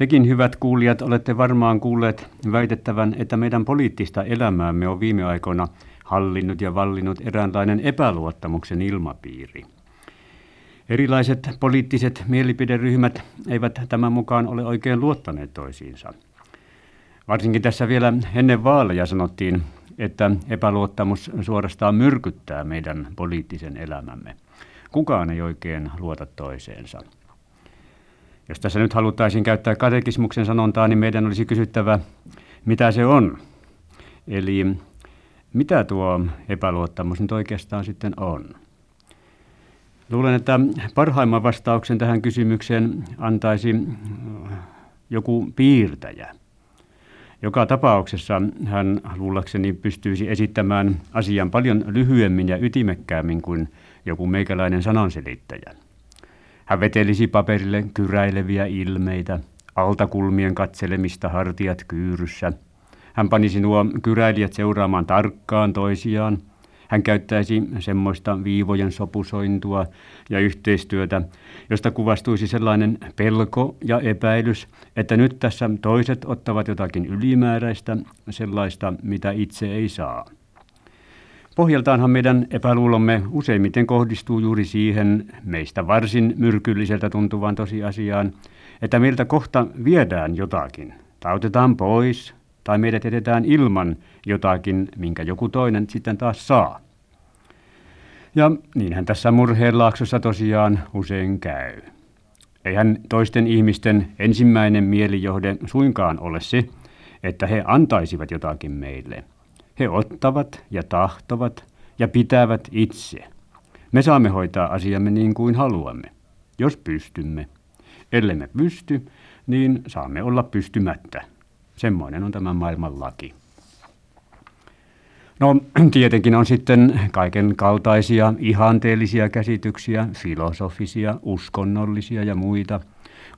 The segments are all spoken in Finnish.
Tekin hyvät kuulijat olette varmaan kuulleet väitettävän, että meidän poliittista elämäämme on viime aikoina hallinnut ja vallinnut eräänlainen epäluottamuksen ilmapiiri. Erilaiset poliittiset mielipideryhmät eivät tämän mukaan ole oikein luottaneet toisiinsa. Varsinkin tässä vielä ennen vaaleja sanottiin, että epäluottamus suorastaan myrkyttää meidän poliittisen elämämme. Kukaan ei oikein luota toiseensa. Jos tässä nyt haluttaisiin käyttää katekismuksen sanontaa, niin meidän olisi kysyttävä, mitä se on. Eli mitä tuo epäluottamus nyt oikeastaan sitten on? Luulen, että parhaimman vastauksen tähän kysymykseen antaisi joku piirtäjä. Joka tapauksessa hän luullakseni pystyisi esittämään asian paljon lyhyemmin ja ytimekkäämmin kuin joku meikäläinen sananselittäjä. Hän vetelisi paperille kyräileviä ilmeitä, altakulmien katselemista hartiat kyyryssä. Hän panisi nuo kyräilijät seuraamaan tarkkaan toisiaan. Hän käyttäisi semmoista viivojen sopusointua ja yhteistyötä, josta kuvastuisi sellainen pelko ja epäilys, että nyt tässä toiset ottavat jotakin ylimääräistä, sellaista, mitä itse ei saa. Pohjaltaanhan meidän epäluulomme useimmiten kohdistuu juuri siihen meistä varsin myrkylliseltä tuntuvaan tosiasiaan, että meiltä kohta viedään jotakin, tai otetaan pois, tai meidät jätetään ilman jotakin, minkä joku toinen sitten taas saa. Ja niinhän tässä murheenlaaksossa tosiaan usein käy. Eihän toisten ihmisten ensimmäinen mielijohde suinkaan ole se, että he antaisivat jotakin meille – he ottavat ja tahtovat ja pitävät itse. Me saamme hoitaa asiamme niin kuin haluamme, jos pystymme. Ellemme pysty, niin saamme olla pystymättä. Semmoinen on tämä maailman laki. No tietenkin on sitten kaiken kaltaisia ihanteellisia käsityksiä, filosofisia, uskonnollisia ja muita,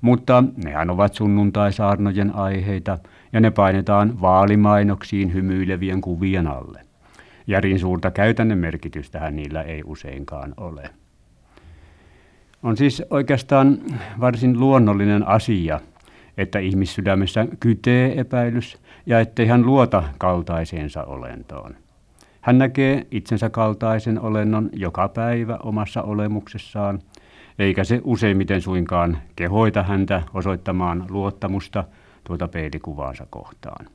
mutta nehän ovat sunnuntaisaarnojen aiheita – ja ne painetaan vaalimainoksiin hymyilevien kuvien alle. Järin suurta käytännön merkitystähän niillä ei useinkaan ole. On siis oikeastaan varsin luonnollinen asia, että ihmissydämessä kytee epäilys ja ettei hän luota kaltaiseensa olentoon. Hän näkee itsensä kaltaisen olennon joka päivä omassa olemuksessaan, eikä se useimmiten suinkaan kehoita häntä osoittamaan luottamusta – tuota peilikuvaansa kohtaan.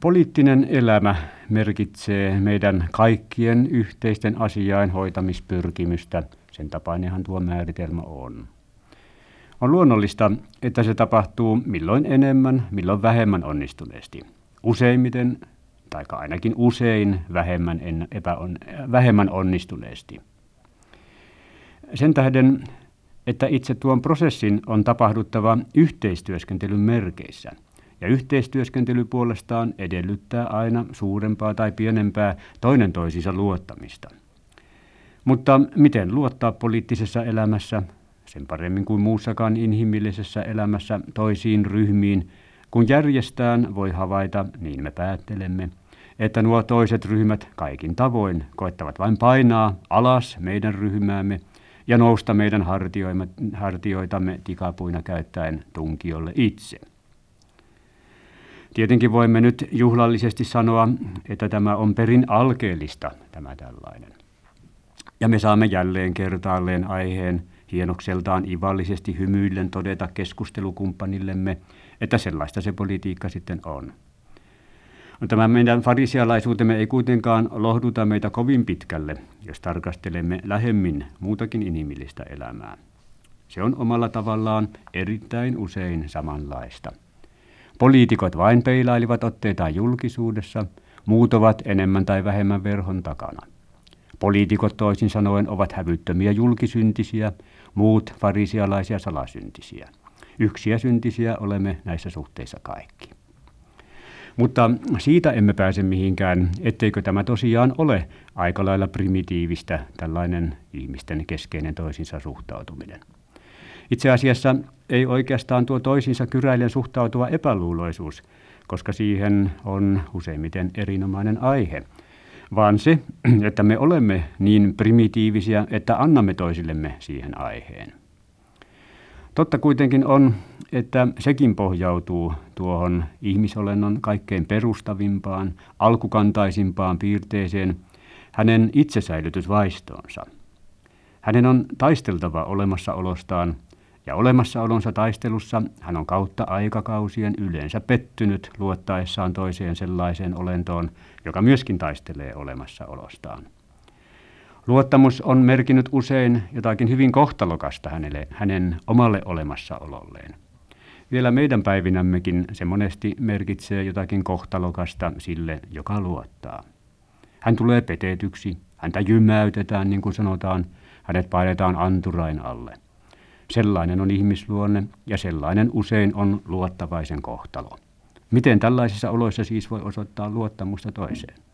Poliittinen elämä merkitsee meidän kaikkien yhteisten asiain hoitamispyrkimystä. Sen tapainenhan tuo määritelmä on. On luonnollista, että se tapahtuu milloin enemmän, milloin vähemmän onnistuneesti. Useimmiten, tai ainakin usein, vähemmän, en, epäon, vähemmän onnistuneesti. Sen tähden että itse tuon prosessin on tapahduttava yhteistyöskentelyn merkeissä. Ja yhteistyöskentely puolestaan edellyttää aina suurempaa tai pienempää toinen toisiinsa luottamista. Mutta miten luottaa poliittisessa elämässä, sen paremmin kuin muussakaan inhimillisessä elämässä toisiin ryhmiin, kun järjestään voi havaita, niin me päättelemme, että nuo toiset ryhmät kaikin tavoin koettavat vain painaa alas meidän ryhmäämme – ja nousta meidän hartioitamme tikapuina käyttäen tunkiolle itse. Tietenkin voimme nyt juhlallisesti sanoa, että tämä on perin alkeellista, tämä tällainen. Ja me saamme jälleen kertaalleen aiheen hienokseltaan ivallisesti hymyillen todeta keskustelukumppanillemme, että sellaista se politiikka sitten on. No, tämä meidän farisialaisuutemme ei kuitenkaan lohduta meitä kovin pitkälle, jos tarkastelemme lähemmin muutakin inhimillistä elämää. Se on omalla tavallaan erittäin usein samanlaista. Poliitikot vain peilailivat otteitaan julkisuudessa, muut ovat enemmän tai vähemmän verhon takana. Poliitikot toisin sanoen ovat hävyttömiä julkisyntisiä, muut farisialaisia salasyntisiä. Yksiä syntisiä olemme näissä suhteissa kaikki. Mutta siitä emme pääse mihinkään, etteikö tämä tosiaan ole aika lailla primitiivistä tällainen ihmisten keskeinen toisinsa suhtautuminen. Itse asiassa ei oikeastaan tuo toisinsa kyräilen suhtautuva epäluuloisuus, koska siihen on useimmiten erinomainen aihe, vaan se, että me olemme niin primitiivisiä, että annamme toisillemme siihen aiheen. Totta kuitenkin on, että sekin pohjautuu tuohon ihmisolennon kaikkein perustavimpaan, alkukantaisimpaan piirteeseen, hänen itsesäilytysvaistoonsa. Hänen on taisteltava olemassaolostaan, ja olemassaolonsa taistelussa hän on kautta aikakausien yleensä pettynyt luottaessaan toiseen sellaiseen olentoon, joka myöskin taistelee olemassaolostaan. Luottamus on merkinnyt usein jotakin hyvin kohtalokasta hänelle, hänen omalle olemassaololleen. Vielä meidän päivinämmekin se monesti merkitsee jotakin kohtalokasta sille, joka luottaa. Hän tulee petetyksi, häntä jymäytetään, niin kuin sanotaan, hänet painetaan anturain alle. Sellainen on ihmisluonne ja sellainen usein on luottavaisen kohtalo. Miten tällaisissa oloissa siis voi osoittaa luottamusta toiseen?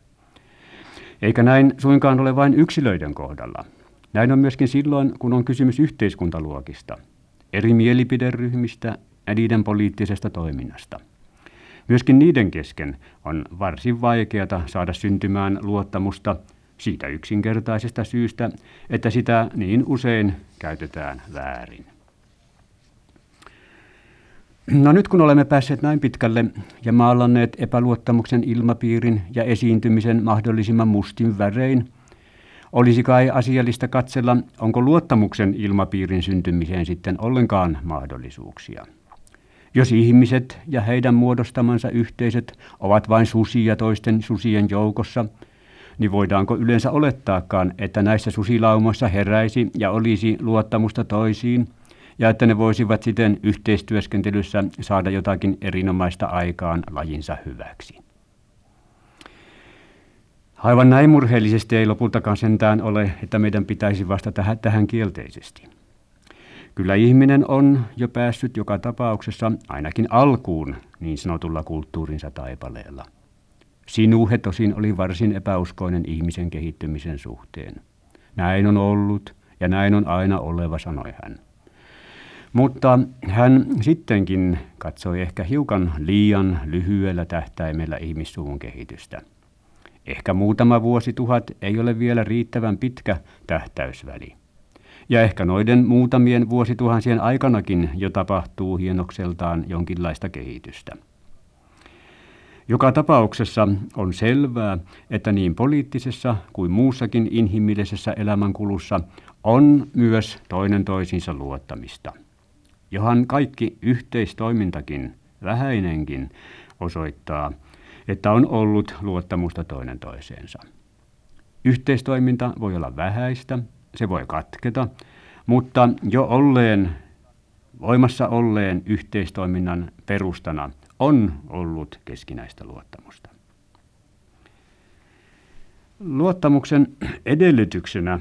Eikä näin suinkaan ole vain yksilöiden kohdalla. Näin on myöskin silloin, kun on kysymys yhteiskuntaluokista, eri mielipideryhmistä ja niiden poliittisesta toiminnasta. Myöskin niiden kesken on varsin vaikeata saada syntymään luottamusta siitä yksinkertaisesta syystä, että sitä niin usein käytetään väärin. No nyt kun olemme päässeet näin pitkälle ja maalanneet epäluottamuksen ilmapiirin ja esiintymisen mahdollisimman mustin värein, olisi kai asiallista katsella, onko luottamuksen ilmapiirin syntymiseen sitten ollenkaan mahdollisuuksia. Jos ihmiset ja heidän muodostamansa yhteisöt ovat vain susia toisten susien joukossa, niin voidaanko yleensä olettaakaan, että näissä susilaumoissa heräisi ja olisi luottamusta toisiin – ja että ne voisivat siten yhteistyöskentelyssä saada jotakin erinomaista aikaan lajinsa hyväksi. Aivan näin murheellisesti ei lopultakaan sentään ole, että meidän pitäisi vastata tähän kielteisesti. Kyllä ihminen on jo päässyt joka tapauksessa ainakin alkuun niin sanotulla kulttuurinsa taipaleella. Sinuhe tosin oli varsin epäuskoinen ihmisen kehittymisen suhteen. Näin on ollut ja näin on aina oleva, sanoi hän. Mutta hän sittenkin katsoi ehkä hiukan liian lyhyellä tähtäimellä ihmissuvun kehitystä. Ehkä muutama vuosituhat ei ole vielä riittävän pitkä tähtäysväli. Ja ehkä noiden muutamien vuosituhansien aikanakin jo tapahtuu hienokseltaan jonkinlaista kehitystä. Joka tapauksessa on selvää, että niin poliittisessa kuin muussakin inhimillisessä elämänkulussa on myös toinen toisinsa luottamista – johan kaikki yhteistoimintakin, vähäinenkin, osoittaa, että on ollut luottamusta toinen toiseensa. Yhteistoiminta voi olla vähäistä, se voi katketa, mutta jo olleen, voimassa olleen yhteistoiminnan perustana on ollut keskinäistä luottamusta. Luottamuksen edellytyksenä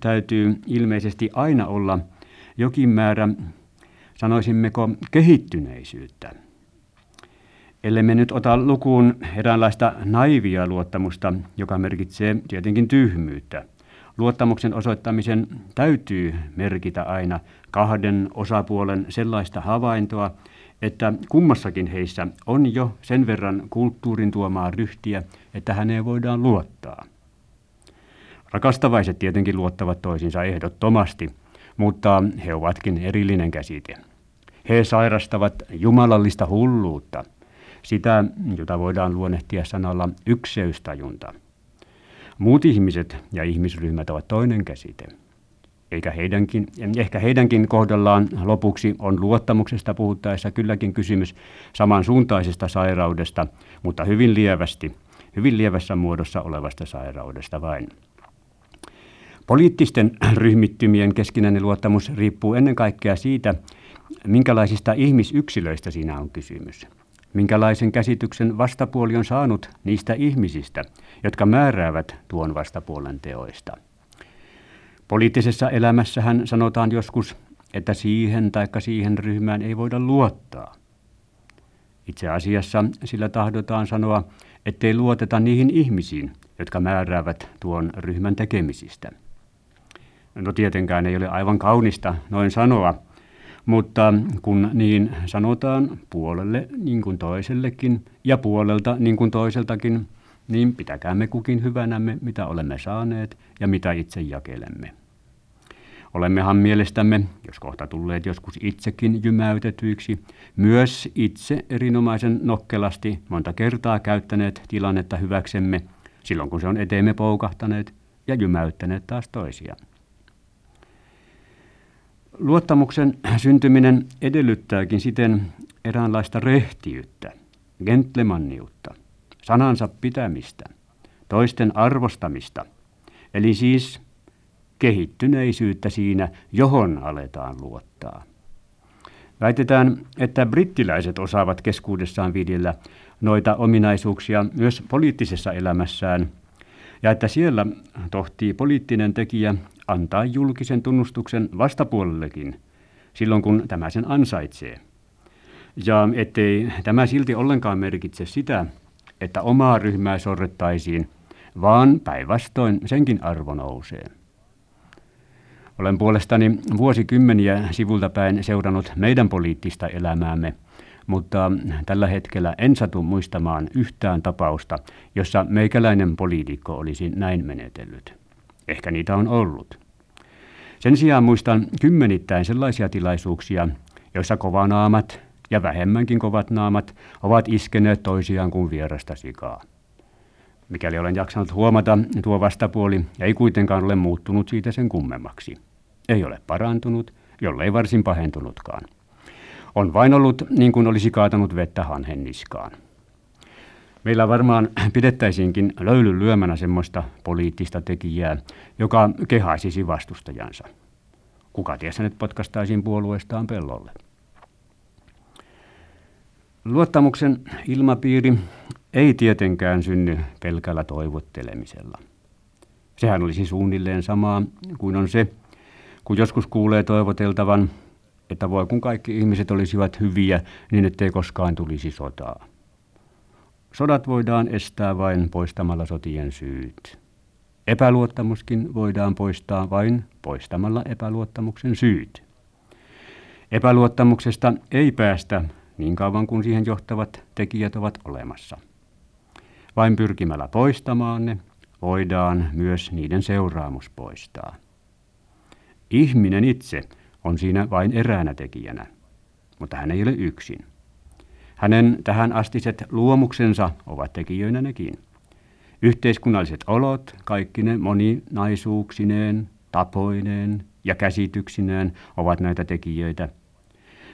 täytyy ilmeisesti aina olla jokin määrä sanoisimmeko kehittyneisyyttä. Ellei me nyt ota lukuun eräänlaista naivia luottamusta, joka merkitsee tietenkin tyhmyyttä. Luottamuksen osoittamisen täytyy merkitä aina kahden osapuolen sellaista havaintoa, että kummassakin heissä on jo sen verran kulttuurin tuomaa ryhtiä, että häneen voidaan luottaa. Rakastavaiset tietenkin luottavat toisiinsa ehdottomasti, mutta he ovatkin erillinen käsite. He sairastavat jumalallista hulluutta, sitä, jota voidaan luonnehtia sanalla ykseystajunta. Muut ihmiset ja ihmisryhmät ovat toinen käsite. Eikä heidänkin, ehkä heidänkin kohdallaan lopuksi on luottamuksesta puhuttaessa kylläkin kysymys samansuuntaisesta sairaudesta, mutta hyvin lievästi, hyvin lievässä muodossa olevasta sairaudesta vain. Poliittisten ryhmittymien keskinäinen luottamus riippuu ennen kaikkea siitä, minkälaisista ihmisyksilöistä siinä on kysymys. Minkälaisen käsityksen vastapuoli on saanut niistä ihmisistä, jotka määräävät tuon vastapuolen teoista. Poliittisessa elämässähän sanotaan joskus, että siihen tai siihen ryhmään ei voida luottaa. Itse asiassa sillä tahdotaan sanoa, ettei luoteta niihin ihmisiin, jotka määräävät tuon ryhmän tekemisistä. No tietenkään ei ole aivan kaunista noin sanoa, mutta kun niin sanotaan puolelle niin kuin toisellekin ja puolelta niin kuin toiseltakin, niin pitäkäämme kukin hyvänämme, mitä olemme saaneet ja mitä itse jakelemme. Olemmehan mielestämme, jos kohta tulleet joskus itsekin jymäytetyiksi, myös itse erinomaisen nokkelasti monta kertaa käyttäneet tilannetta hyväksemme silloin, kun se on eteemme poukahtaneet ja jymäyttäneet taas toisia. Luottamuksen syntyminen edellyttääkin siten eräänlaista rehtiyttä, gentlemanniutta, sanansa pitämistä, toisten arvostamista, eli siis kehittyneisyyttä siinä, johon aletaan luottaa. Väitetään, että brittiläiset osaavat keskuudessaan viljellä noita ominaisuuksia myös poliittisessa elämässään, ja että siellä tohtii poliittinen tekijä antaa julkisen tunnustuksen vastapuolellekin, silloin kun tämä sen ansaitsee. Ja ettei tämä silti ollenkaan merkitse sitä, että omaa ryhmää sorrettaisiin, vaan päinvastoin senkin arvo nousee. Olen puolestani vuosikymmeniä sivulta päin seurannut meidän poliittista elämäämme, mutta tällä hetkellä en satu muistamaan yhtään tapausta, jossa meikäläinen poliitikko olisi näin menetellyt. Ehkä niitä on ollut. Sen sijaan muistan kymmenittäin sellaisia tilaisuuksia, joissa kovanaamat ja vähemmänkin kovat naamat ovat iskeneet toisiaan kuin vierasta sikaa. Mikäli olen jaksanut huomata, tuo vastapuoli ei kuitenkaan ole muuttunut siitä sen kummemmaksi. Ei ole parantunut, jollei varsin pahentunutkaan. On vain ollut niin kuin olisi kaatanut vettä hanhen niskaan. Meillä varmaan pidettäisiinkin löylyn lyömänä semmoista poliittista tekijää, joka kehaisisi vastustajansa. Kuka ties hänet potkastaisiin puolueestaan pellolle. Luottamuksen ilmapiiri ei tietenkään synny pelkällä toivottelemisella. Sehän olisi suunnilleen samaa kuin on se, kun joskus kuulee toivoteltavan, että voi kun kaikki ihmiset olisivat hyviä, niin ettei koskaan tulisi sotaa. Sodat voidaan estää vain poistamalla sotien syyt. Epäluottamuskin voidaan poistaa vain poistamalla epäluottamuksen syyt. Epäluottamuksesta ei päästä niin kauan kuin siihen johtavat tekijät ovat olemassa. Vain pyrkimällä poistamaan ne voidaan myös niiden seuraamus poistaa. Ihminen itse on siinä vain eräänä tekijänä, mutta hän ei ole yksin. Hänen tähän astiset luomuksensa ovat tekijöinä nekin. Yhteiskunnalliset olot, kaikki ne moninaisuuksineen, tapoineen ja käsityksineen ovat näitä tekijöitä.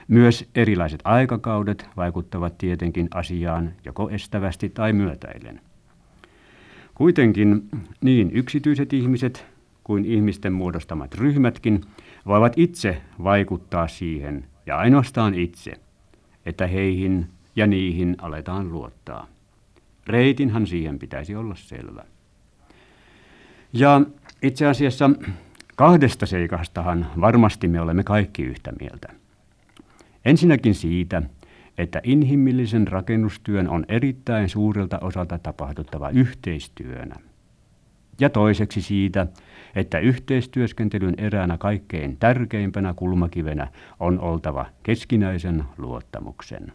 Myös erilaiset aikakaudet vaikuttavat tietenkin asiaan joko estävästi tai myötäillen. Kuitenkin niin yksityiset ihmiset kuin ihmisten muodostamat ryhmätkin voivat itse vaikuttaa siihen, ja ainoastaan itse, että heihin ja niihin aletaan luottaa. Reitinhan siihen pitäisi olla selvä. Ja itse asiassa kahdesta seikastahan varmasti me olemme kaikki yhtä mieltä. Ensinnäkin siitä, että inhimillisen rakennustyön on erittäin suurelta osalta tapahduttava yhteistyönä. Ja toiseksi siitä, että yhteistyöskentelyn eräänä kaikkein tärkeimpänä kulmakivenä on oltava keskinäisen luottamuksen.